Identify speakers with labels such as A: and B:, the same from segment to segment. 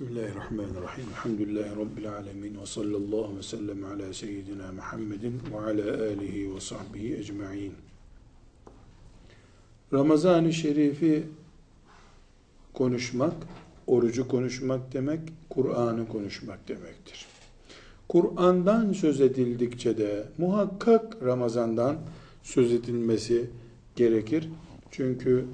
A: Bismillahirrahmanirrahim. Elhamdülillahi Rabbil alemin. Ve sallallahu ve sellem ala seyyidina Muhammedin ve ala alihi ve sahbihi ecma'in. Ramazan-ı Şerif'i konuşmak, orucu konuşmak demek, Kur'an'ı konuşmak demektir. Kur'an'dan söz edildikçe de muhakkak Ramazan'dan söz edilmesi gerekir. Çünkü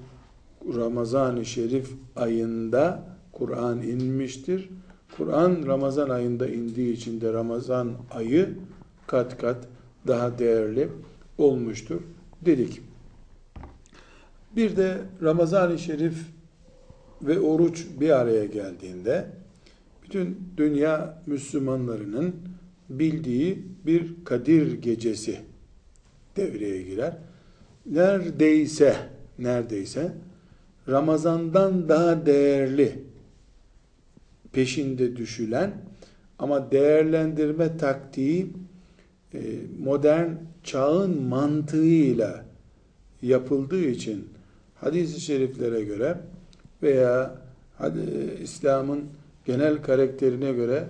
A: Ramazan-ı Şerif ayında Kur'an inmiştir. Kur'an Ramazan ayında indiği için de Ramazan ayı kat kat daha değerli olmuştur dedik. Bir de Ramazan-ı Şerif ve oruç bir araya geldiğinde bütün dünya Müslümanlarının bildiği bir Kadir gecesi devreye girer. Neredeyse neredeyse Ramazan'dan daha değerli peşinde düşülen ama değerlendirme taktiği e, modern çağın mantığıyla yapıldığı için hadis-i şeriflere göre veya İslam'ın genel karakterine göre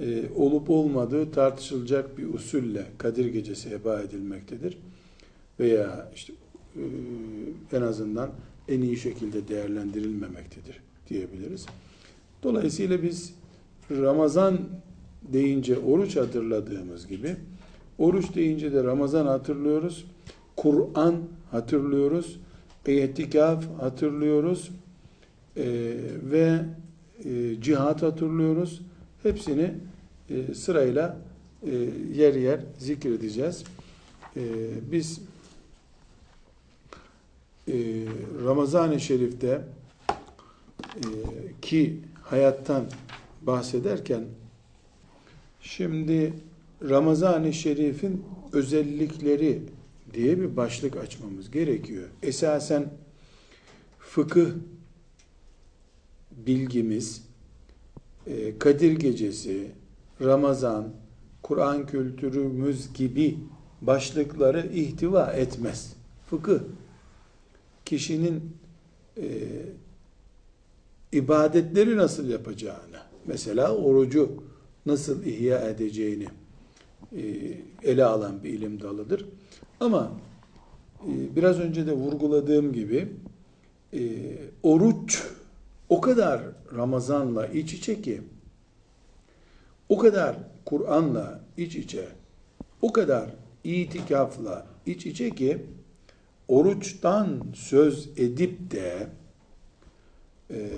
A: e, olup olmadığı tartışılacak bir usulle Kadir Gecesi heba edilmektedir. Veya işte e, en azından en iyi şekilde değerlendirilmemektedir diyebiliriz. Dolayısıyla biz Ramazan deyince oruç hatırladığımız gibi oruç deyince de Ramazan hatırlıyoruz. Kur'an hatırlıyoruz. İtikaf hatırlıyoruz. Ee, ve e, cihat hatırlıyoruz. Hepsini e, sırayla e, yer yer zikredeceğiz. E, biz e, Ramazan-ı Şerif'te e, ki hayattan bahsederken şimdi Ramazan-ı Şerif'in özellikleri diye bir başlık açmamız gerekiyor. Esasen fıkıh bilgimiz e, Kadir Gecesi, Ramazan, Kur'an kültürümüz gibi başlıkları ihtiva etmez. Fıkıh kişinin e, ibadetleri nasıl yapacağını, mesela orucu nasıl ihya edeceğini e, ele alan bir ilim dalıdır. Ama e, biraz önce de vurguladığım gibi e, oruç o kadar Ramazan'la iç içe ki, o kadar Kur'an'la iç içe, o kadar itikafla iç içe ki, oruçtan söz edip de e,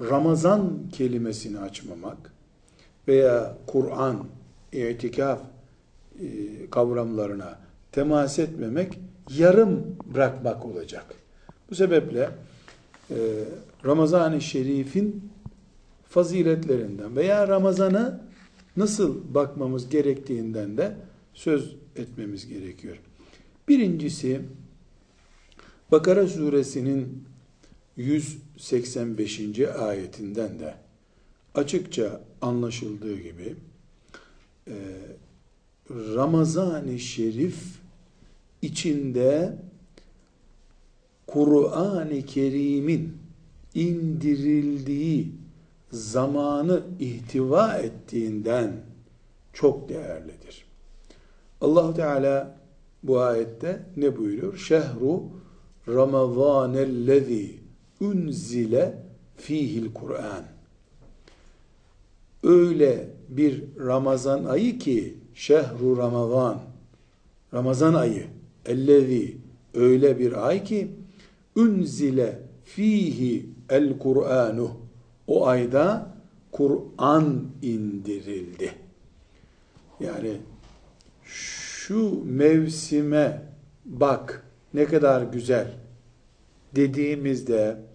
A: Ramazan kelimesini açmamak veya Kur'an, itikaf e, kavramlarına temas etmemek yarım bırakmak olacak. Bu sebeple e, Ramazan-ı Şerif'in faziletlerinden veya Ramazan'a nasıl bakmamız gerektiğinden de söz etmemiz gerekiyor. Birincisi Bakara suresinin 185. ayetinden de açıkça anlaşıldığı gibi e, Ramazan-ı Şerif içinde Kur'an-ı Kerim'in indirildiği zamanı ihtiva ettiğinden çok değerlidir. Allah Teala bu ayette ne buyuruyor? Şehru Ramazanellezi unzile fihil Kur'an. Öyle bir Ramazan ayı ki şehru Ramazan Ramazan ayı ellezi öyle bir ay ki unzile fihi el Kur'anu o ayda Kur'an indirildi. Yani şu mevsime bak ne kadar güzel dediğimizde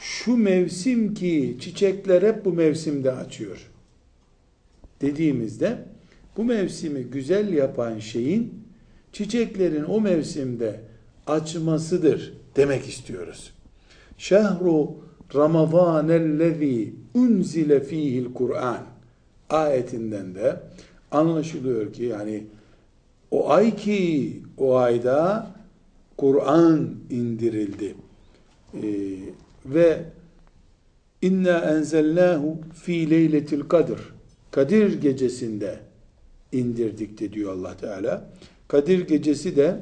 A: şu mevsim ki çiçekler hep bu mevsimde açıyor dediğimizde bu mevsimi güzel yapan şeyin çiçeklerin o mevsimde açmasıdır demek istiyoruz. Şehru Ramazanellezî unzile fihil Kur'an ayetinden de anlaşılıyor ki yani o ay ki o ayda Kur'an indirildi. Ee, ve İnna enzelnahu fi leyletil kadr. Kadir gecesinde indirdik de diyor Allah Teala. Kadir gecesi de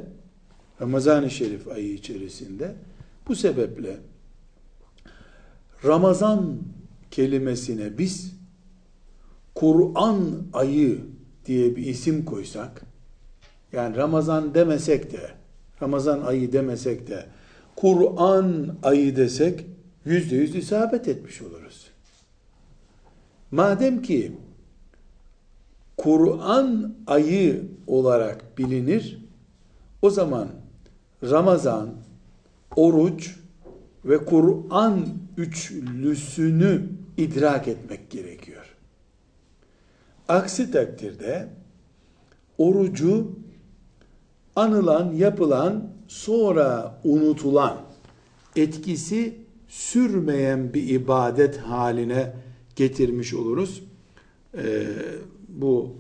A: Ramazan-ı Şerif ayı içerisinde. Bu sebeple Ramazan kelimesine biz Kur'an ayı diye bir isim koysak, yani Ramazan demesek de, Ramazan ayı demesek de, Kur'an ayı desek, yüzde yüz isabet etmiş oluruz. Madem ki Kur'an ayı olarak bilinir, o zaman Ramazan, oruç ve Kur'an üçlüsünü idrak etmek gerekiyor. Aksi takdirde orucu anılan, yapılan, sonra unutulan, etkisi sürmeyen bir ibadet haline getirmiş oluruz. Ee, bu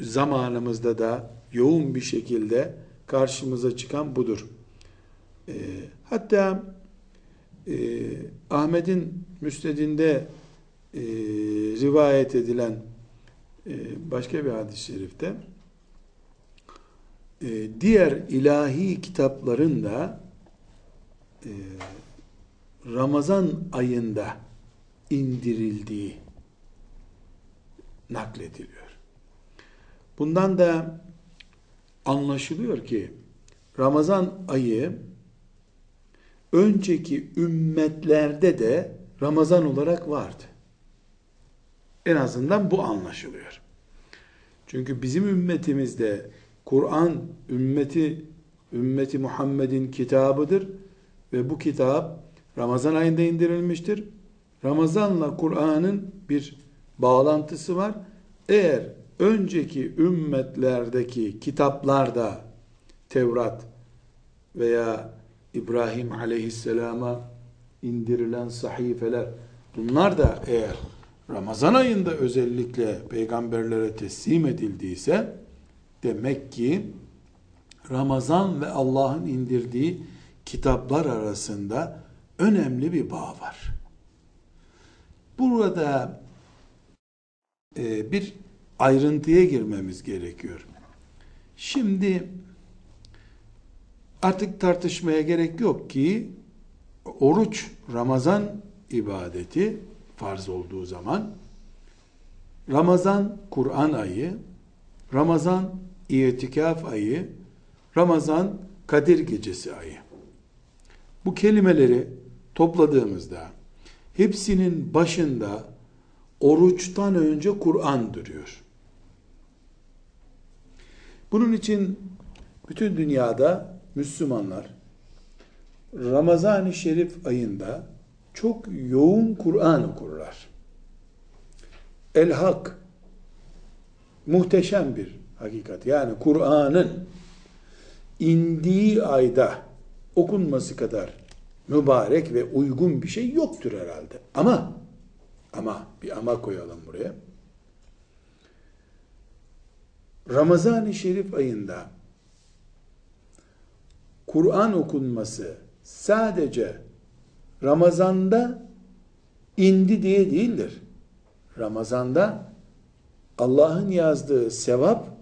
A: zamanımızda da yoğun bir şekilde karşımıza çıkan budur. Ee, hatta e, Ahmet'in müstedinde e, rivayet edilen e, başka bir hadis-i şerifte e, diğer ilahi kitapların da e, Ramazan ayında indirildiği naklediliyor. Bundan da anlaşılıyor ki Ramazan ayı önceki ümmetlerde de Ramazan olarak vardı. En azından bu anlaşılıyor. Çünkü bizim ümmetimizde Kur'an ümmeti ümmeti Muhammed'in kitabıdır ve bu kitap Ramazan ayında indirilmiştir. Ramazanla Kur'an'ın bir bağlantısı var. Eğer önceki ümmetlerdeki kitaplarda Tevrat veya İbrahim aleyhisselama indirilen sahifeler bunlar da eğer Ramazan ayında özellikle peygamberlere teslim edildiyse demek ki Ramazan ve Allah'ın indirdiği kitaplar arasında önemli bir bağ var. Burada e, bir ayrıntıya girmemiz gerekiyor. Şimdi artık tartışmaya gerek yok ki oruç Ramazan ibadeti farz olduğu zaman Ramazan Kur'an ayı, Ramazan itikaf ayı, Ramazan Kadir gecesi ayı. Bu kelimeleri topladığımızda hepsinin başında oruçtan önce Kur'an duruyor. Bunun için bütün dünyada Müslümanlar Ramazan-ı Şerif ayında çok yoğun Kur'an okurlar. El Hak muhteşem bir hakikat. Yani Kur'an'ın indiği ayda okunması kadar mübarek ve uygun bir şey yoktur herhalde. Ama ama bir ama koyalım buraya. Ramazan-ı Şerif ayında Kur'an okunması sadece Ramazan'da indi diye değildir. Ramazan'da Allah'ın yazdığı sevap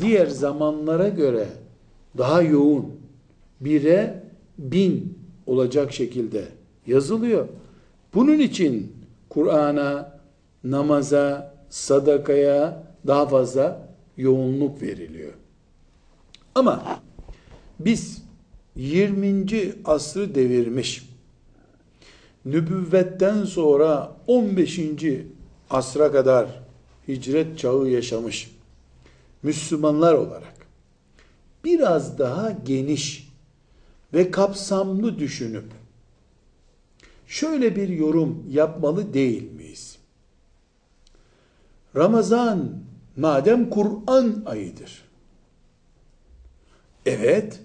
A: diğer zamanlara göre daha yoğun bire bin olacak şekilde yazılıyor. Bunun için Kur'an'a, namaza, sadakaya daha fazla yoğunluk veriliyor. Ama biz 20. asrı devirmiş, nübüvvetten sonra 15. asra kadar hicret çağı yaşamış Müslümanlar olarak biraz daha geniş ve kapsamlı düşünüp şöyle bir yorum yapmalı değil miyiz? Ramazan madem Kur'an ayıdır. Evet,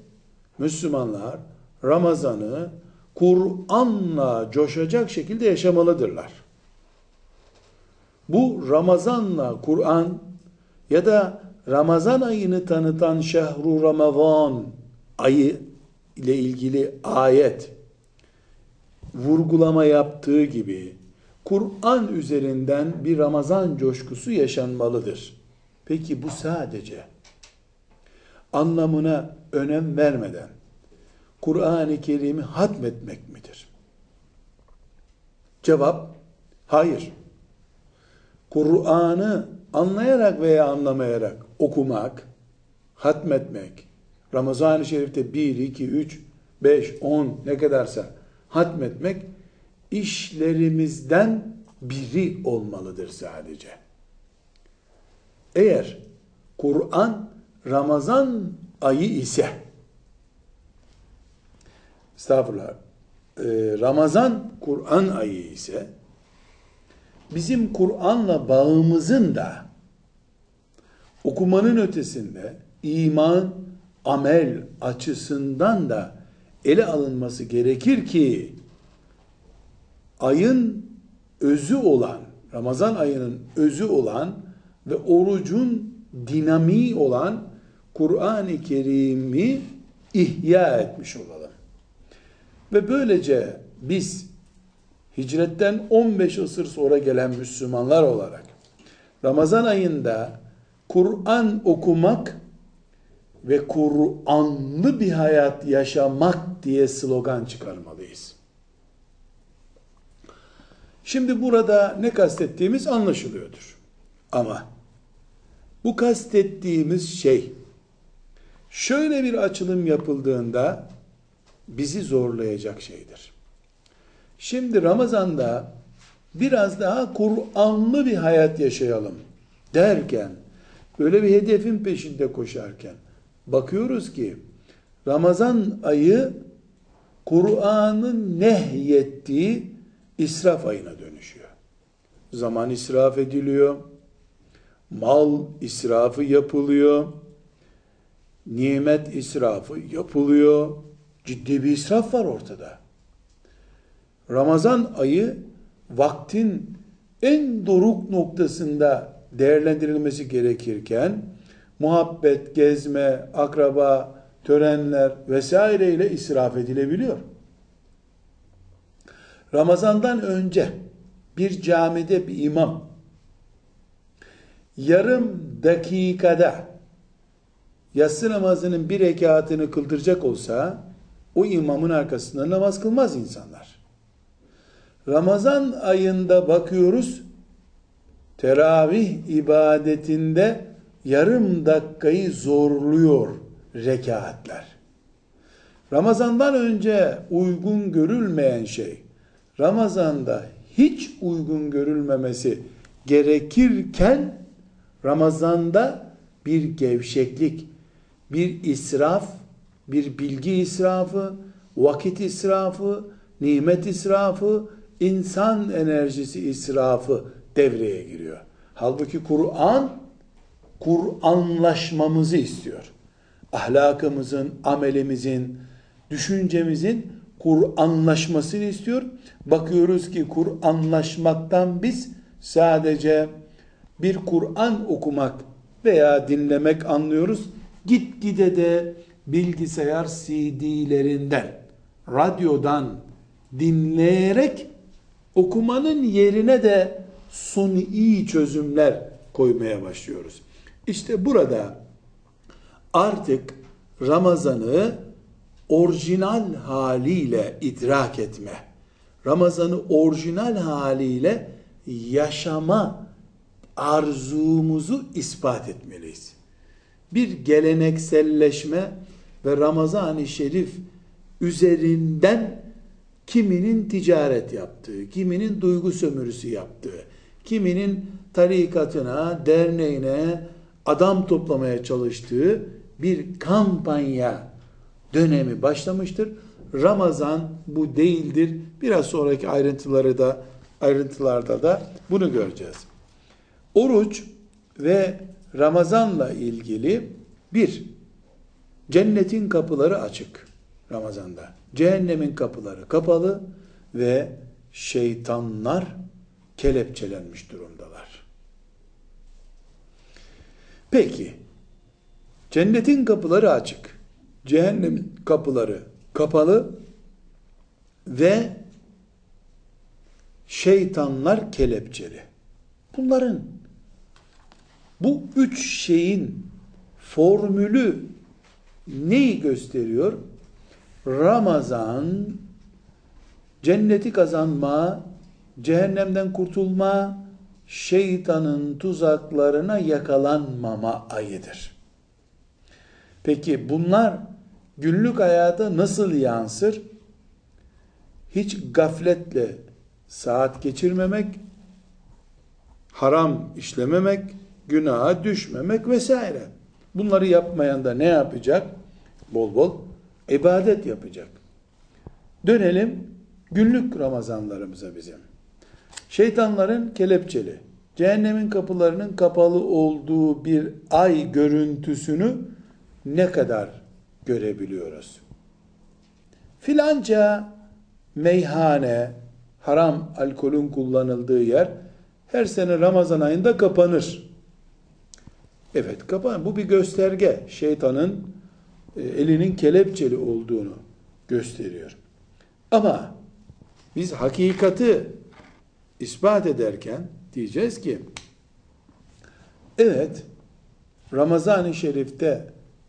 A: Müslümanlar Ramazan'ı Kur'an'la coşacak şekilde yaşamalıdırlar. Bu Ramazan'la Kur'an ya da Ramazan ayını tanıtan şehru Ramazan ayı ile ilgili ayet vurgulama yaptığı gibi Kur'an üzerinden bir Ramazan coşkusu yaşanmalıdır. Peki bu sadece anlamına önem vermeden Kur'an-ı Kerim'i hatmetmek midir? Cevap hayır. Kur'an'ı anlayarak veya anlamayarak okumak, hatmetmek, Ramazan-ı Şerif'te 1, 2, 3, 5, 10 ne kadarsa hatmetmek işlerimizden biri olmalıdır sadece. Eğer Kur'an Ramazan ayı ise estağfurullah e, Ramazan Kur'an ayı ise bizim Kur'an'la bağımızın da okumanın ötesinde iman, amel açısından da ele alınması gerekir ki ayın özü olan, Ramazan ayının özü olan ve orucun dinamiği olan Kur'an-ı Kerim'i ihya etmiş olalım. Ve böylece biz hicretten 15 asır sonra gelen Müslümanlar olarak Ramazan ayında Kur'an okumak ve Kur'anlı bir hayat yaşamak diye slogan çıkarmalıyız. Şimdi burada ne kastettiğimiz anlaşılıyordur. Ama bu kastettiğimiz şey şöyle bir açılım yapıldığında bizi zorlayacak şeydir. Şimdi Ramazan'da biraz daha Kur'anlı bir hayat yaşayalım derken böyle bir hedefin peşinde koşarken bakıyoruz ki Ramazan ayı Kur'an'ın nehyettiği israf ayına dönüşüyor. Zaman israf ediliyor. Mal israfı yapılıyor. Nimet israfı yapılıyor. Ciddi bir israf var ortada. Ramazan ayı vaktin en doruk noktasında değerlendirilmesi gerekirken muhabbet, gezme, akraba, törenler vesaire ile israf edilebiliyor. Ramazandan önce bir camide bir imam yarım dakikada yatsı namazının bir rekatını kıldıracak olsa o imamın arkasında namaz kılmaz insanlar. Ramazan ayında bakıyoruz teravih ibadetinde yarım dakikayı zorluyor rekatler. Ramazandan önce uygun görülmeyen şey Ramazan'da hiç uygun görülmemesi gerekirken Ramazan'da bir gevşeklik, bir israf, bir bilgi israfı, vakit israfı, nimet israfı, insan enerjisi israfı devreye giriyor. Halbuki Kur'an Kur'anlaşmamızı istiyor. Ahlakımızın, amelimizin, düşüncemizin Kur'anlaşmasını istiyor. Bakıyoruz ki Kur'anlaşmaktan biz sadece bir Kur'an okumak veya dinlemek anlıyoruz. Gitgide de bilgisayar CD'lerinden, radyodan dinleyerek okumanın yerine de suni çözümler koymaya başlıyoruz. İşte burada artık Ramazan'ı orijinal haliyle idrak etme, Ramazan'ı orijinal haliyle yaşama arzumuzu ispat etmeliyiz. Bir gelenekselleşme ve Ramazan-ı Şerif üzerinden kiminin ticaret yaptığı, kiminin duygu sömürüsü yaptığı, kiminin tarikatına, derneğine adam toplamaya çalıştığı bir kampanya dönemi başlamıştır. Ramazan bu değildir. Biraz sonraki ayrıntıları da ayrıntılarda da bunu göreceğiz. Oruç ve Ramazanla ilgili bir cennetin kapıları açık Ramazan'da. Cehennemin kapıları kapalı ve şeytanlar kelepçelenmiş durumdalar. Peki cennetin kapıları açık cehennem kapıları kapalı ve şeytanlar kelepçeli. Bunların bu üç şeyin formülü neyi gösteriyor? Ramazan cenneti kazanma, cehennemden kurtulma, şeytanın tuzaklarına yakalanmama ayıdır. Peki bunlar günlük hayata nasıl yansır? Hiç gafletle saat geçirmemek, haram işlememek, günaha düşmemek vesaire. Bunları yapmayan da ne yapacak? Bol bol ibadet yapacak. Dönelim günlük Ramazanlarımıza bizim. Şeytanların kelepçeli, cehennemin kapılarının kapalı olduğu bir ay görüntüsünü ne kadar görebiliyoruz? Filanca meyhane, haram alkolün kullanıldığı yer her sene Ramazan ayında kapanır. Evet kapanır. Bu bir gösterge. Şeytanın e, elinin kelepçeli olduğunu gösteriyor. Ama biz hakikati ispat ederken diyeceğiz ki evet Ramazan-ı Şerif'te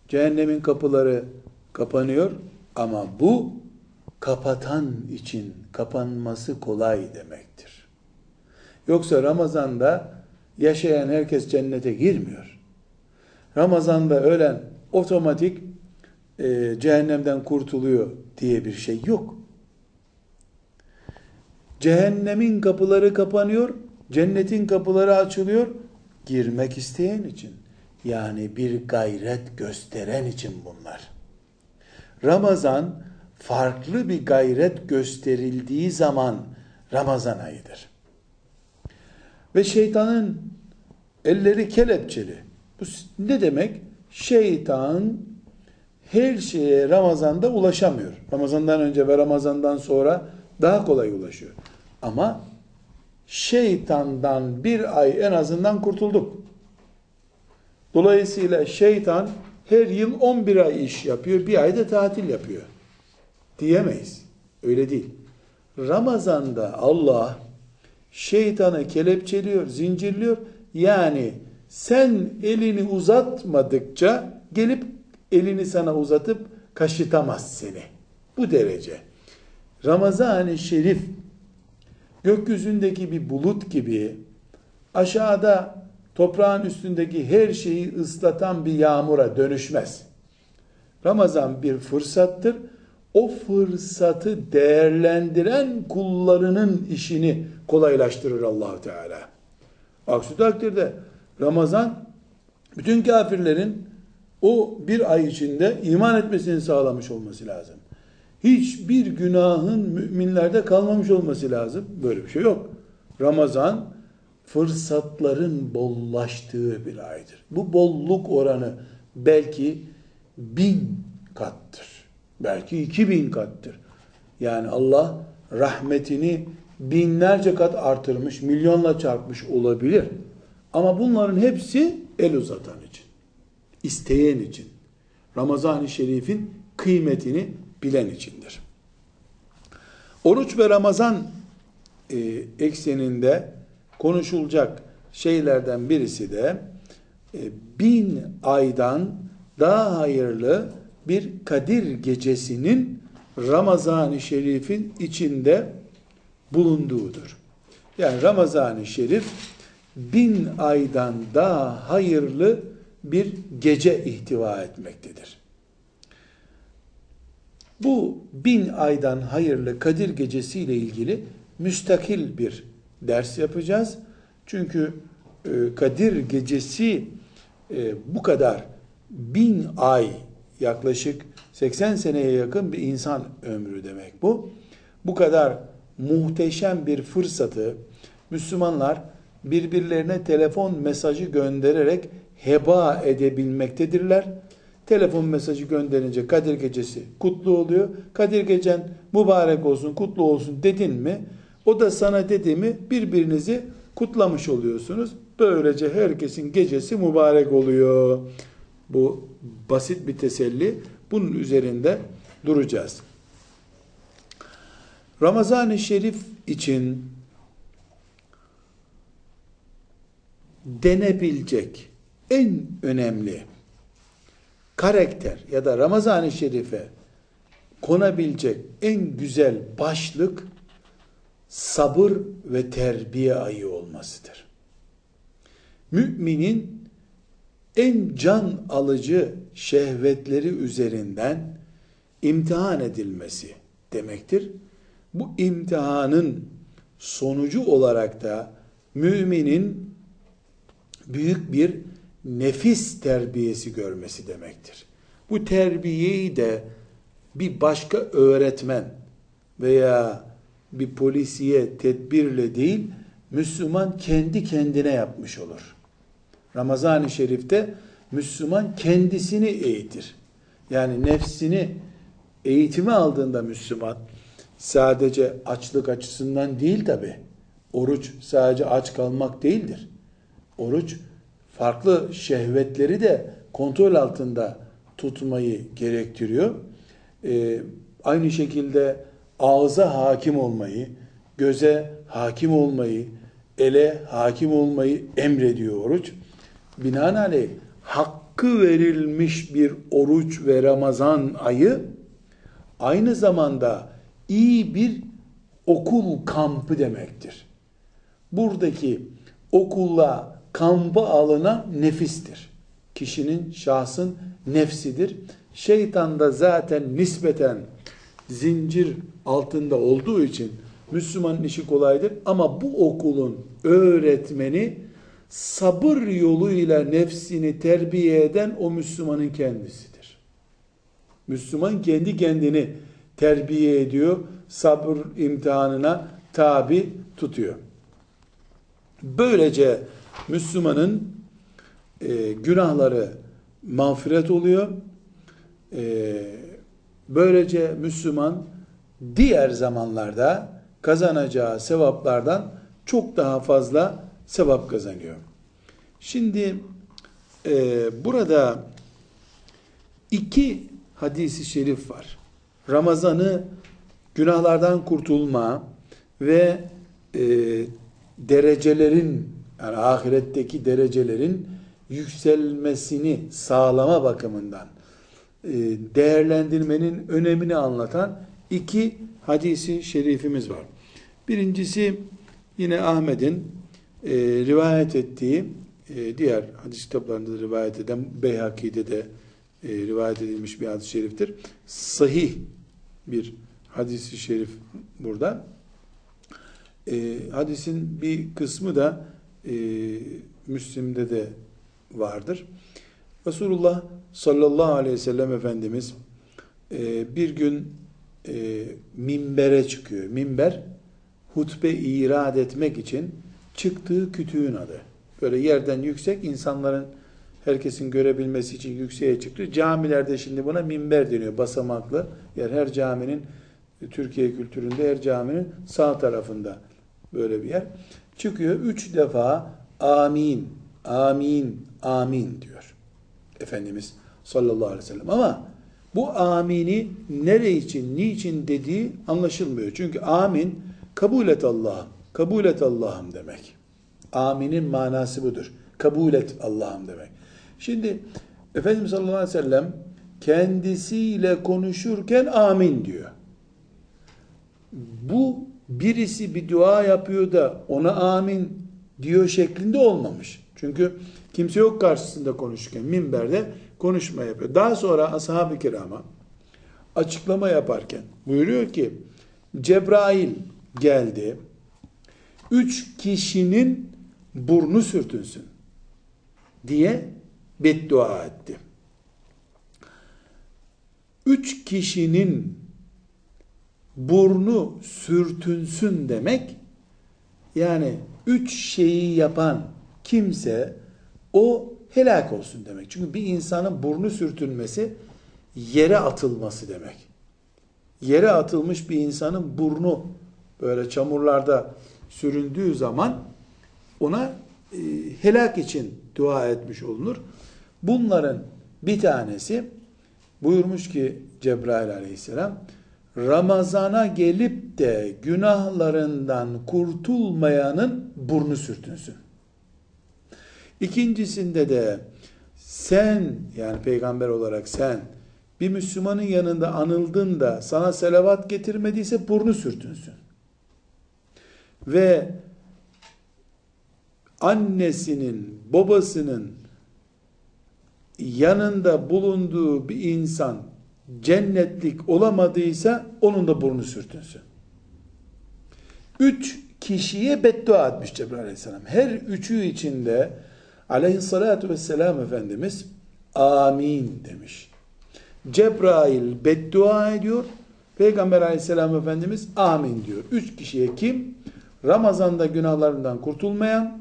A: cehennemin kapıları kapanıyor ama bu kapatan için kapanması kolay demektir. Yoksa Ramazan'da yaşayan herkes cennete girmiyor. Ramazan'da ölen otomatik e, cehennemden kurtuluyor diye bir şey yok. Cehennemin kapıları kapanıyor, cennetin kapıları açılıyor girmek isteyen için. Yani bir gayret gösteren için bunlar. Ramazan farklı bir gayret gösterildiği zaman Ramazan ayıdır. Ve şeytanın elleri kelepçeli. Bu ne demek? Şeytan her şeye Ramazan'da ulaşamıyor. Ramazan'dan önce ve Ramazan'dan sonra daha kolay ulaşıyor. Ama şeytandan bir ay en azından kurtulduk. Dolayısıyla şeytan her yıl 11 ay iş yapıyor, bir ayda tatil yapıyor. Diyemeyiz. Öyle değil. Ramazan'da Allah şeytanı kelepçeliyor, zincirliyor. Yani sen elini uzatmadıkça gelip elini sana uzatıp kaşıtamaz seni. Bu derece. Ramazan-ı Şerif gökyüzündeki bir bulut gibi aşağıda toprağın üstündeki her şeyi ıslatan bir yağmura dönüşmez. Ramazan bir fırsattır. O fırsatı değerlendiren kullarının işini kolaylaştırır allah Teala. Aksi takdirde Ramazan bütün kafirlerin o bir ay içinde iman etmesini sağlamış olması lazım. Hiçbir günahın müminlerde kalmamış olması lazım. Böyle bir şey yok. Ramazan fırsatların bollaştığı bir aydır. Bu bolluk oranı belki bin kattır. Belki iki bin kattır. Yani Allah rahmetini binlerce kat artırmış, milyonla çarpmış olabilir. Ama bunların hepsi el uzatan için. isteyen için. Ramazan-ı Şerif'in kıymetini bilen içindir. Oruç ve Ramazan e, ekseninde konuşulacak şeylerden birisi de e, bin aydan daha hayırlı bir Kadir gecesinin Ramazan-ı Şerif'in içinde bulunduğudur. Yani Ramazan-ı Şerif bin aydan daha hayırlı bir gece ihtiva etmektedir. Bu bin aydan hayırlı Kadir Gecesi ile ilgili müstakil bir ders yapacağız. Çünkü e, Kadir Gecesi e, bu kadar bin ay yaklaşık 80 seneye yakın bir insan ömrü demek bu. Bu kadar muhteşem bir fırsatı Müslümanlar birbirlerine telefon mesajı göndererek heba edebilmektedirler telefon mesajı gönderince Kadir Gecesi kutlu oluyor. Kadir Gecen mübarek olsun, kutlu olsun dedin mi? O da sana dedi mi? Birbirinizi kutlamış oluyorsunuz. Böylece herkesin gecesi mübarek oluyor. Bu basit bir teselli. Bunun üzerinde duracağız. Ramazan-ı Şerif için denebilecek en önemli karakter ya da Ramazan-ı Şerif'e konabilecek en güzel başlık sabır ve terbiye ayı olmasıdır. Müminin en can alıcı şehvetleri üzerinden imtihan edilmesi demektir. Bu imtihanın sonucu olarak da müminin büyük bir nefis terbiyesi görmesi demektir. Bu terbiyeyi de bir başka öğretmen veya bir polisiye tedbirle değil, Müslüman kendi kendine yapmış olur. Ramazan-ı Şerif'te Müslüman kendisini eğitir. Yani nefsini eğitimi aldığında Müslüman sadece açlık açısından değil tabi. Oruç sadece aç kalmak değildir. Oruç farklı şehvetleri de kontrol altında tutmayı gerektiriyor. Ee, aynı şekilde ağza hakim olmayı, göze hakim olmayı, ele hakim olmayı emrediyor oruç. Binaenaleyh hakkı verilmiş bir oruç ve Ramazan ayı aynı zamanda iyi bir okul kampı demektir. Buradaki okulla kampı alınan nefistir. Kişinin, şahsın nefsidir. Şeytan da zaten nispeten zincir altında olduğu için Müslümanın işi kolaydır. Ama bu okulun öğretmeni sabır yoluyla nefsini terbiye eden o Müslümanın kendisidir. Müslüman kendi kendini terbiye ediyor, sabır imtihanına tabi tutuyor. Böylece Müslümanın e, günahları mağfiret oluyor. E, böylece Müslüman diğer zamanlarda kazanacağı sevaplardan çok daha fazla sevap kazanıyor. Şimdi e, burada iki hadisi şerif var. Ramazan'ı günahlardan kurtulma ve e, derecelerin yani ahiretteki derecelerin yükselmesini sağlama bakımından e, değerlendirmenin önemini anlatan iki hadisi şerifimiz var. Birincisi yine Ahmet'in e, rivayet ettiği e, diğer hadis kitaplarında da rivayet eden Beyhaki'de de rivayet edilmiş bir hadis-i şeriftir. Sahih bir hadisi şerif burada. Hadisin bir kısmı da e, Müslim'de de vardır. Resulullah sallallahu aleyhi ve sellem Efendimiz e, bir gün e, minbere çıkıyor. Minber hutbe irad etmek için çıktığı kütüğün adı. Böyle yerden yüksek insanların herkesin görebilmesi için yükseğe çıktı. Camilerde şimdi buna minber deniyor. Basamaklı yer. Her caminin Türkiye kültüründe her caminin sağ tarafında böyle bir yer. Çıkıyor. Üç defa amin, amin, amin diyor. Efendimiz sallallahu aleyhi ve sellem. Ama bu amini nere için, niçin dediği anlaşılmıyor. Çünkü amin kabul et Allah'ım, kabul et Allah'ım demek. Aminin manası budur. Kabul et Allah'ım demek. Şimdi Efendimiz sallallahu aleyhi ve sellem kendisiyle konuşurken amin diyor. Bu birisi bir dua yapıyor da ona amin diyor şeklinde olmamış. Çünkü kimse yok karşısında konuşurken minberde konuşma yapıyor. Daha sonra ashab-ı kirama açıklama yaparken buyuruyor ki Cebrail geldi. Üç kişinin burnu sürtünsün diye beddua etti. Üç kişinin burnu sürtünsün demek yani üç şeyi yapan kimse o helak olsun demek. Çünkü bir insanın burnu sürtünmesi yere atılması demek. Yere atılmış bir insanın burnu böyle çamurlarda süründüğü zaman ona e, helak için dua etmiş olunur. Bunların bir tanesi buyurmuş ki Cebrail aleyhisselam Ramazana gelip de günahlarından kurtulmayanın burnu sürtünsün. İkincisinde de sen yani peygamber olarak sen bir Müslümanın yanında anıldın da sana selavat getirmediyse burnu sürtünsün. Ve annesinin, babasının yanında bulunduğu bir insan cennetlik olamadıysa onun da burnu sürtünsün. Üç kişiye beddua etmiş Cebrail aleyhisselam. Her üçü içinde aleyhissalatu vesselam Efendimiz amin demiş. Cebrail beddua ediyor. Peygamber aleyhisselam Efendimiz amin diyor. Üç kişiye kim? Ramazanda günahlarından kurtulmayan,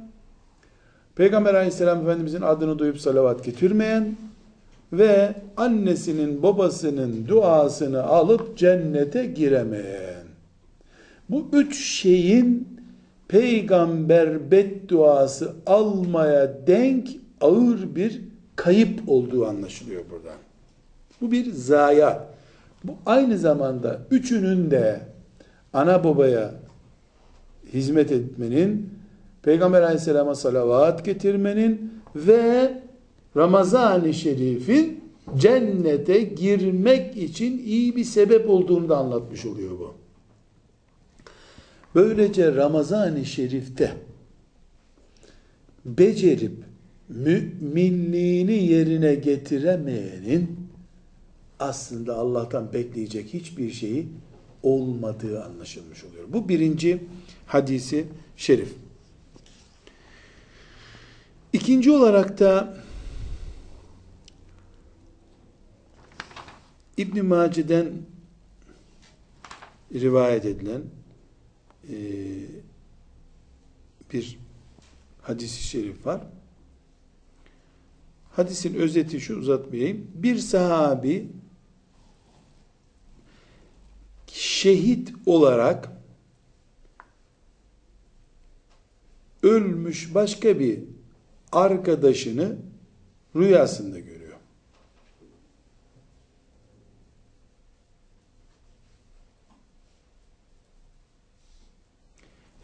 A: Peygamber aleyhisselam Efendimizin adını duyup salavat getirmeyen ve annesinin babasının duasını alıp cennete giremeyen. Bu üç şeyin peygamber bedduası almaya denk ağır bir kayıp olduğu anlaşılıyor buradan. Bu bir zayiat. Bu aynı zamanda üçünün de ana babaya hizmet etmenin, Peygamber aleyhisselama salavat getirmenin ve Ramazan-ı Şerif'in cennete girmek için iyi bir sebep olduğunu da anlatmış oluyor bu. Böylece Ramazan-ı Şerif'te becerip müminliğini yerine getiremeyenin aslında Allah'tan bekleyecek hiçbir şeyi olmadığı anlaşılmış oluyor. Bu birinci hadisi şerif. İkinci olarak da İbn Mace'den rivayet edilen e, bir hadisi şerif var. Hadisin özeti şu uzatmayayım. Bir sahabi şehit olarak ölmüş başka bir arkadaşını rüyasında görüyor.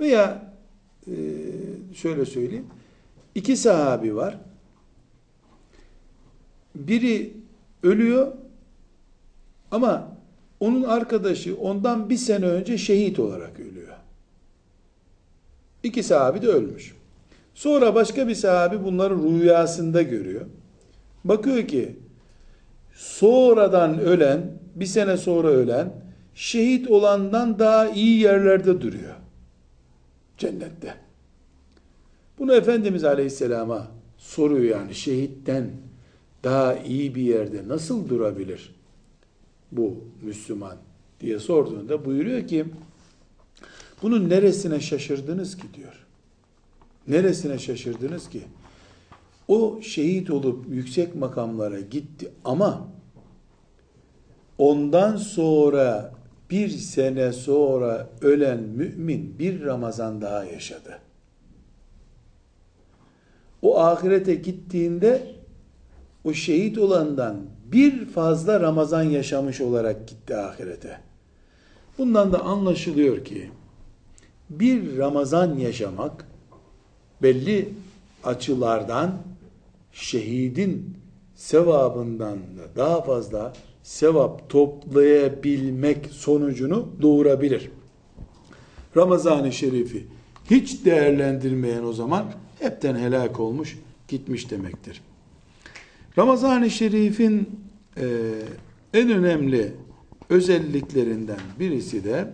A: Veya e, şöyle söyleyeyim. iki sahabi var. Biri ölüyor ama onun arkadaşı ondan bir sene önce şehit olarak ölüyor. İki sahabi de ölmüş. Sonra başka bir sahabi bunları rüyasında görüyor. Bakıyor ki sonradan ölen, bir sene sonra ölen, şehit olandan daha iyi yerlerde duruyor. Cennette. Bunu Efendimiz Aleyhisselam'a soruyor yani şehitten daha iyi bir yerde nasıl durabilir bu Müslüman diye sorduğunda buyuruyor ki bunun neresine şaşırdınız ki diyor. Neresine şaşırdınız ki? O şehit olup yüksek makamlara gitti ama ondan sonra bir sene sonra ölen mümin bir Ramazan daha yaşadı. O ahirete gittiğinde o şehit olandan bir fazla Ramazan yaşamış olarak gitti ahirete. Bundan da anlaşılıyor ki bir Ramazan yaşamak belli açılardan şehidin sevabından da daha fazla sevap toplayabilmek sonucunu doğurabilir. Ramazan-ı Şerif'i hiç değerlendirmeyen o zaman hepten helak olmuş, gitmiş demektir. Ramazan-ı Şerif'in e, en önemli özelliklerinden birisi de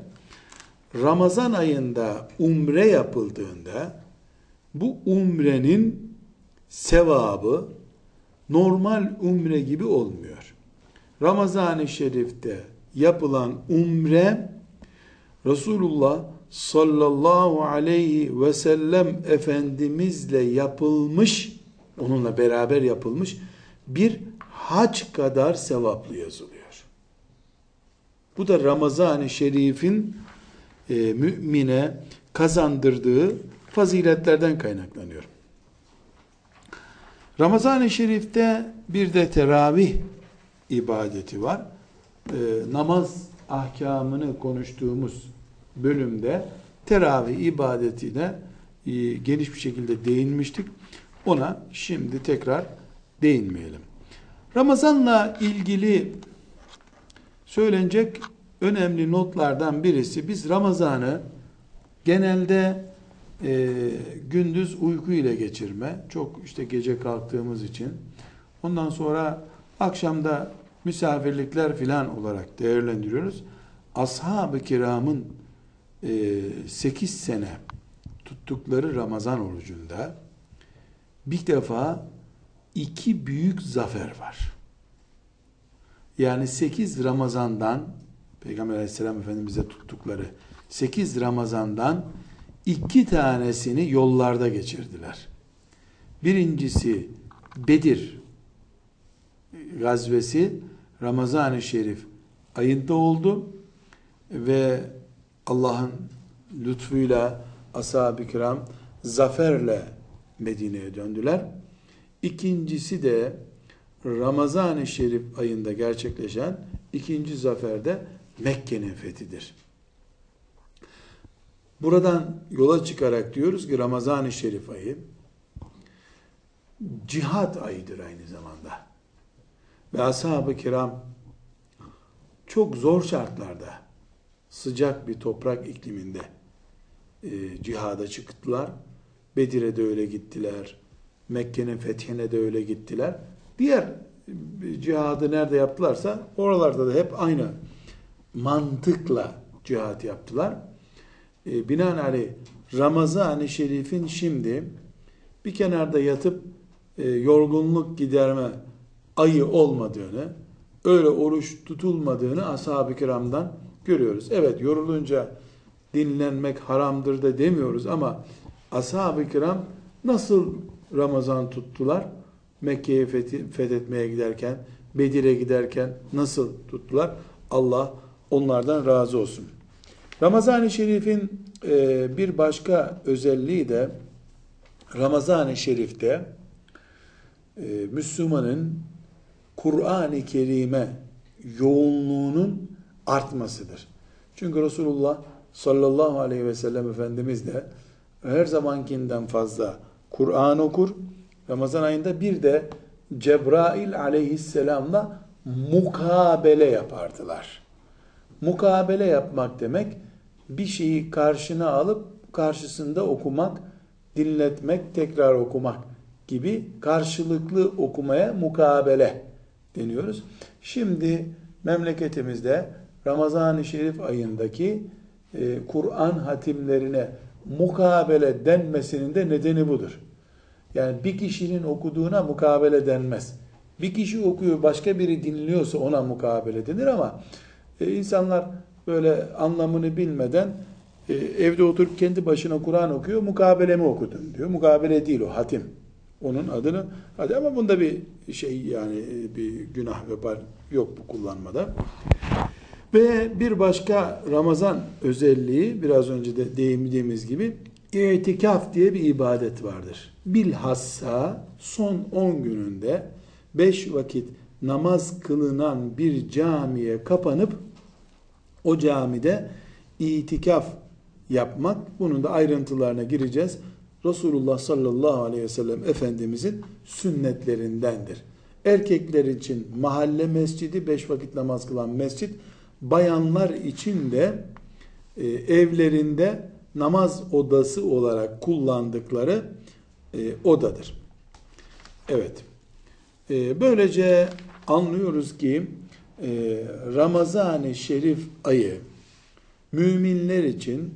A: Ramazan ayında umre yapıldığında bu umrenin sevabı normal umre gibi olmuyor. Ramazan-ı Şerif'te yapılan umre Resulullah sallallahu aleyhi ve sellem Efendimizle yapılmış, onunla beraber yapılmış bir hac kadar sevaplı yazılıyor. Bu da Ramazan-ı Şerif'in e, mümine kazandırdığı faziletlerden kaynaklanıyor. Ramazan-ı Şerif'te bir de teravih ibadeti var. E, namaz ahkamını konuştuğumuz bölümde teravih ibadetine e, geniş bir şekilde değinmiştik. Ona şimdi tekrar değinmeyelim. Ramazanla ilgili söylenecek önemli notlardan birisi biz Ramazan'ı genelde e, gündüz uyku ile geçirme, çok işte gece kalktığımız için, ondan sonra akşamda misafirlikler filan olarak değerlendiriyoruz. Ashab-ı kiramın e, 8 sene tuttukları Ramazan orucunda bir defa iki büyük zafer var. Yani 8 Ramazan'dan Peygamber aleyhisselam efendimize tuttukları 8 Ramazan'dan iki tanesini yollarda geçirdiler. Birincisi Bedir gazvesi Ramazan-ı Şerif ayında oldu ve Allah'ın lütfuyla ashab-ı kiram zaferle Medine'ye döndüler. İkincisi de Ramazan-ı Şerif ayında gerçekleşen ikinci zaferde Mekke'nin fethidir. Buradan yola çıkarak diyoruz ki Ramazan-ı Şerif ayı cihat ayıdır aynı zamanda. Ve ashab-ı kiram çok zor şartlarda sıcak bir toprak ikliminde e, cihada çıktılar. Bedir'e de öyle gittiler. Mekke'nin fethine de öyle gittiler. Diğer e, cihadı nerede yaptılarsa oralarda da hep aynı mantıkla cihat yaptılar. E, binaenaleyh Ramazan-ı Şerif'in şimdi bir kenarda yatıp e, yorgunluk giderme ayı olmadığını, öyle oruç tutulmadığını ashab-ı kiramdan görüyoruz. Evet yorulunca dinlenmek haramdır da demiyoruz ama ashab-ı kiram nasıl Ramazan tuttular? Mekke'yi fethetmeye giderken, Bedir'e giderken nasıl tuttular? Allah onlardan razı olsun. Ramazan-ı Şerif'in e, bir başka özelliği de Ramazan-ı Şerif'te e, Müslümanın Kur'an-ı Kerim'e yoğunluğunun artmasıdır. Çünkü Resulullah sallallahu aleyhi ve sellem Efendimiz de her zamankinden fazla Kur'an okur. Ramazan ayında bir de Cebrail aleyhisselamla mukabele yapardılar. Mukabele yapmak demek bir şeyi karşına alıp karşısında okumak, dinletmek, tekrar okumak gibi karşılıklı okumaya mukabele deniyoruz. Şimdi memleketimizde Ramazan-ı Şerif ayındaki e, Kur'an hatimlerine mukabele denmesinin de nedeni budur. Yani bir kişinin okuduğuna mukabele denmez. Bir kişi okuyor, başka biri dinliyorsa ona mukabele denir ama e, insanlar böyle anlamını bilmeden e, evde oturup kendi başına Kur'an okuyor, mukabele mi okudun diyor. Mukabele değil o, hatim. Onun adını, hadi ama bunda bir şey yani bir günah ve yok bu kullanmada. Ve bir başka Ramazan özelliği biraz önce de değindiğimiz gibi itikaf diye bir ibadet vardır. Bilhassa son 10 gününde 5 vakit namaz kılınan bir camiye kapanıp o camide itikaf yapmak. Bunun da ayrıntılarına gireceğiz. Resulullah sallallahu aleyhi ve sellem Efendimizin sünnetlerindendir. Erkekler için mahalle mescidi, beş vakit namaz kılan mescid, bayanlar için de e, evlerinde namaz odası olarak kullandıkları e, odadır. Evet. E, böylece anlıyoruz ki e, Ramazan-ı Şerif ayı müminler için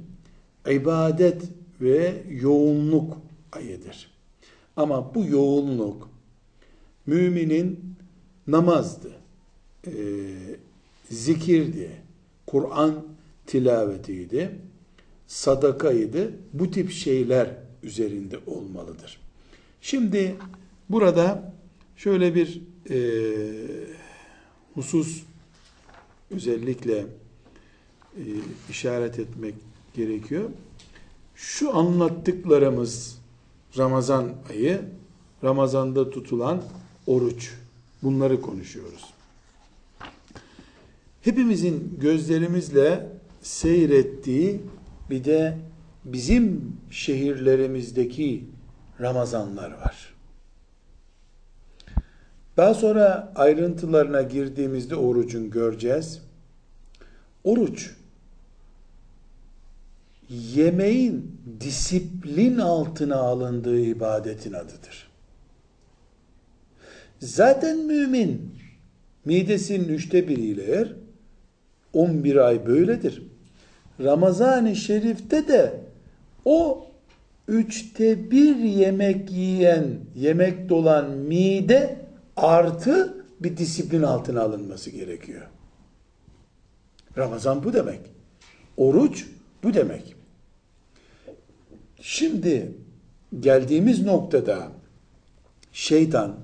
A: ibadet ve yoğunluk ayıdır. Ama bu yoğunluk müminin namazdı, e, zikirdi, Kur'an tilavetiydi, sadakaydı. Bu tip şeyler üzerinde olmalıdır. Şimdi burada şöyle bir e, husus özellikle e, işaret etmek gerekiyor. Şu anlattıklarımız Ramazan ayı, Ramazanda tutulan oruç. Bunları konuşuyoruz. Hepimizin gözlerimizle seyrettiği bir de bizim şehirlerimizdeki Ramazanlar var. Daha sonra ayrıntılarına girdiğimizde orucun göreceğiz. Oruç yemeğin disiplin altına alındığı ibadetin adıdır. Zaten mümin midesinin üçte biriyle yer 11 ay böyledir. Ramazan-ı Şerif'te de o üçte bir yemek yiyen, yemek dolan mide artı bir disiplin altına alınması gerekiyor. Ramazan bu demek. Oruç bu demek. Şimdi geldiğimiz noktada şeytan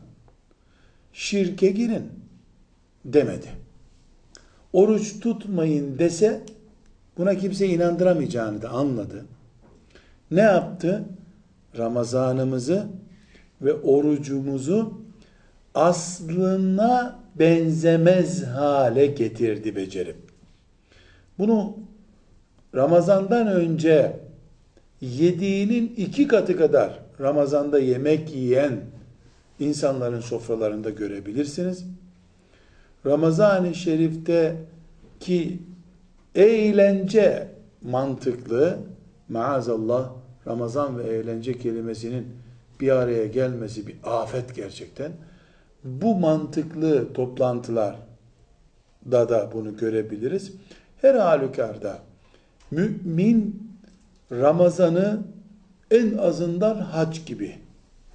A: şirke girin demedi. Oruç tutmayın dese buna kimse inandıramayacağını da anladı. Ne yaptı? Ramazanımızı ve orucumuzu aslına benzemez hale getirdi becerip. Bunu Ramazandan önce yediğinin iki katı kadar Ramazan'da yemek yiyen insanların sofralarında görebilirsiniz. Ramazan-ı Şerif'te ki eğlence mantıklı maazallah Ramazan ve eğlence kelimesinin bir araya gelmesi bir afet gerçekten. Bu mantıklı toplantılar da da bunu görebiliriz. Her halükarda mümin Ramazan'ı en azından hac gibi,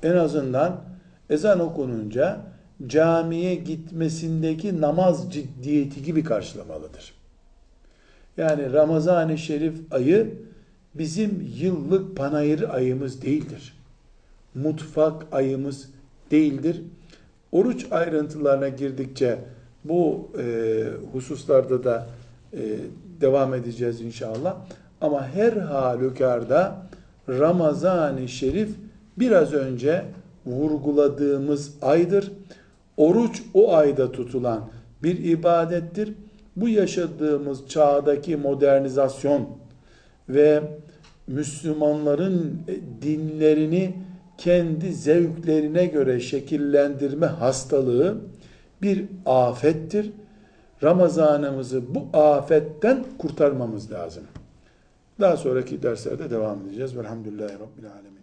A: en azından ezan okununca camiye gitmesindeki namaz ciddiyeti gibi karşılamalıdır. Yani Ramazan-ı Şerif ayı bizim yıllık panayır ayımız değildir. Mutfak ayımız değildir. Oruç ayrıntılarına girdikçe bu e, hususlarda da e, devam edeceğiz inşallah. Ama her halükarda Ramazan-ı Şerif biraz önce vurguladığımız aydır. Oruç o ayda tutulan bir ibadettir. Bu yaşadığımız çağdaki modernizasyon ve Müslümanların dinlerini kendi zevklerine göre şekillendirme hastalığı bir afettir. Ramazanımızı bu afetten kurtarmamız lazım. Daha sonraki derslerde devam edeceğiz. Velhamdülillahi Rabbil Alemin.